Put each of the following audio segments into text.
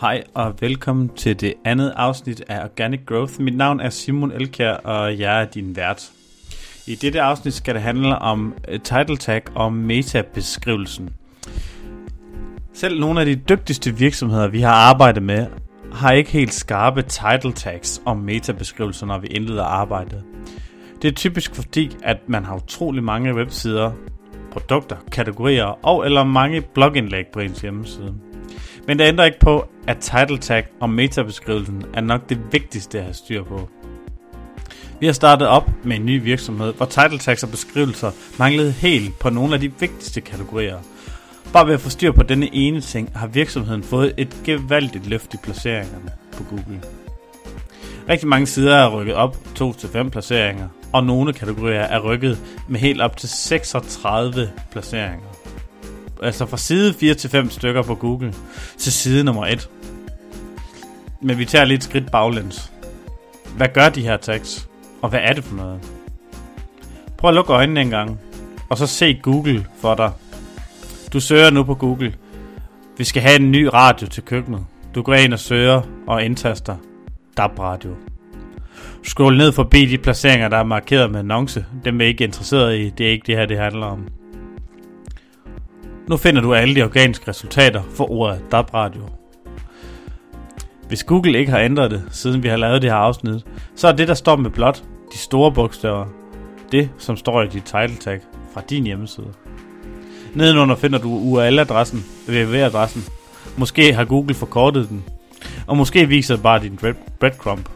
Hej og velkommen til det andet afsnit af Organic Growth. Mit navn er Simon Elkjær, og jeg er din vært. I dette afsnit skal det handle om eh, title tag og metabeskrivelsen. Selv nogle af de dygtigste virksomheder, vi har arbejdet med, har ikke helt skarpe title tags og metabeskrivelser, når vi indleder arbejdet. Det er typisk fordi, at man har utrolig mange websider, produkter, kategorier og eller mange blogindlæg på ens hjemmeside. Men det ændrer ikke på, at title tag og metabeskrivelsen er nok det vigtigste at have styr på. Vi har startet op med en ny virksomhed, hvor title tags og beskrivelser manglede helt på nogle af de vigtigste kategorier. Bare ved at få styr på denne ene ting, har virksomheden fået et gevaldigt løft i placeringerne på Google. Rigtig mange sider er rykket op 2-5 placeringer, og nogle kategorier er rykket med helt op til 36 placeringer. Altså fra side 4 til 5 stykker på Google til side nummer 1. Men vi tager lidt skridt baglæns. Hvad gør de her tags? Og hvad er det for noget? Prøv at lukke øjnene en gang, og så se Google for dig. Du søger nu på Google. Vi skal have en ny radio til køkkenet. Du går ind og søger og indtaster DAB radio. Scroll ned forbi de placeringer, der er markeret med annonce. Dem er ikke interesseret i. Det er ikke det her, det handler om. Nu finder du alle de organiske resultater for ordet DAB radio. Hvis Google ikke har ændret det, siden vi har lavet det her afsnit, så er det, der står med blot de store bogstaver, det, som står i dit title tag fra din hjemmeside. Nedenunder finder du URL-adressen, www-adressen. Måske har Google forkortet den, og måske viser det bare din breadcrumb.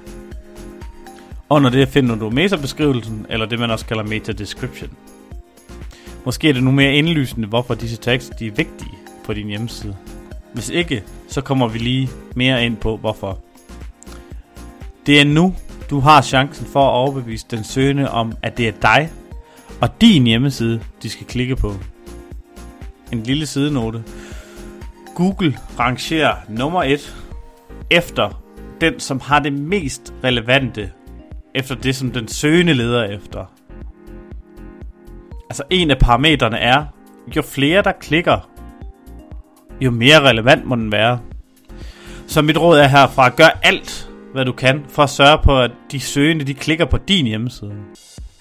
Under det finder du meta-beskrivelsen, eller det man også kalder meta-description. Måske er det nu mere indlysende, hvorfor disse tags de er vigtige på din hjemmeside. Hvis ikke, så kommer vi lige mere ind på, hvorfor. Det er nu, du har chancen for at overbevise den søgende om, at det er dig og din hjemmeside, de skal klikke på. En lille sidenote. Google rangerer nummer 1 efter den, som har det mest relevante, efter det, som den søgende leder efter. Altså en af parametrene er, jo flere der klikker, jo mere relevant må den være. Så mit råd er herfra, gør alt, hvad du kan, for at sørge på, at de søgende de klikker på din hjemmeside.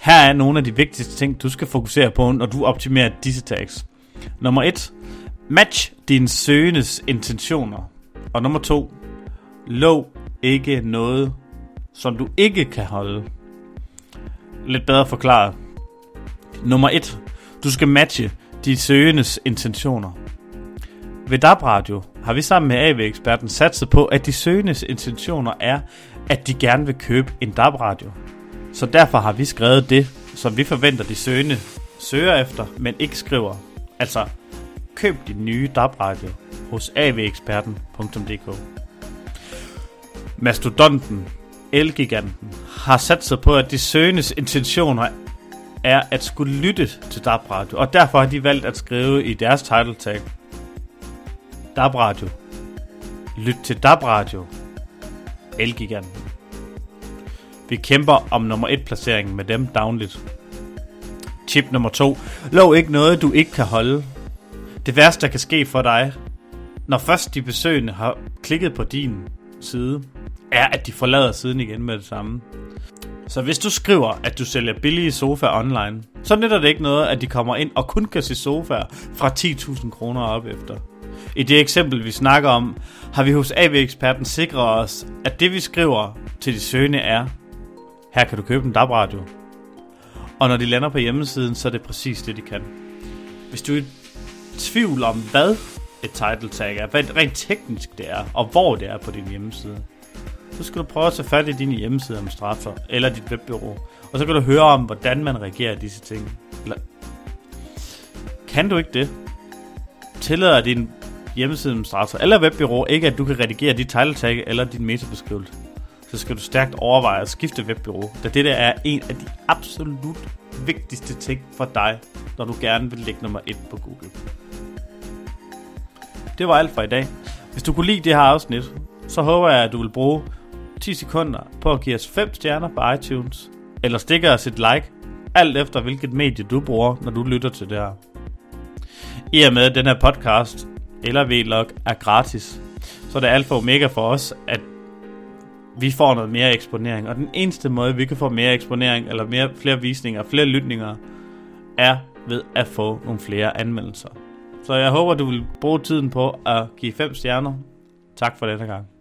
Her er nogle af de vigtigste ting, du skal fokusere på, når du optimerer disse tags. Nummer 1. Match din søgendes intentioner. Og nummer 2. Lov ikke noget, som du ikke kan holde. Lidt bedre forklaret. Nummer 1. Du skal matche de søgendes intentioner. Ved DAB Radio har vi sammen med AV-eksperten satset på, at de søgendes intentioner er, at de gerne vil købe en DAB Radio. Så derfor har vi skrevet det, som vi forventer de søgende søger efter, men ikke skriver. Altså, køb din nye DAB Radio hos aveksperten.dk. Mastodonten, Elgiganten, har satset på, at de søgendes intentioner er at skulle lytte til DAB Radio, og derfor har de valgt at skrive i deres title tag, DAB Radio. Lyt til DAB Radio. Elgiganten. Vi kæmper om nummer 1 placeringen med dem Downlit. Tip nummer 2. Lov ikke noget, du ikke kan holde. Det værste, der kan ske for dig, når først de besøgende har klikket på din side, er, at de forlader siden igen med det samme. Så hvis du skriver, at du sælger billige sofaer online, så nytter det ikke noget, at de kommer ind og kun kan se sofaer fra 10.000 kroner op efter. I det eksempel, vi snakker om, har vi hos AV-eksperten sikret os, at det vi skriver til de søgende er, her kan du købe en DAB-radio. Og når de lander på hjemmesiden, så er det præcis det, de kan. Hvis du er i tvivl om, hvad et title tag er, hvad rent teknisk det er, og hvor det er på din hjemmeside, så skal du prøve at tage fat i din hjemmesideadministrator eller dit webbyrå, og så kan du høre om, hvordan man reagerer disse ting. Eller, kan du ikke det, tillader din hjemmesideadministrator eller webbyrå ikke, at du kan redigere dit title tag eller din metabeskrivelse, så skal du stærkt overveje at skifte webbyrå, da det der er en af de absolut vigtigste ting for dig, når du gerne vil ligge nummer 1 på Google. Det var alt for i dag. Hvis du kunne lide det her afsnit, så håber jeg, at du vil bruge 10 sekunder på at give os 5 stjerner på iTunes, eller stikker os et like, alt efter hvilket medie du bruger, når du lytter til det her. I og med, at den her podcast eller vlog er gratis, så er det alfa og omega for os, at vi får noget mere eksponering. Og den eneste måde, vi kan få mere eksponering, eller mere, flere visninger, flere lytninger, er ved at få nogle flere anmeldelser. Så jeg håber, du vil bruge tiden på at give 5 stjerner. Tak for denne gang.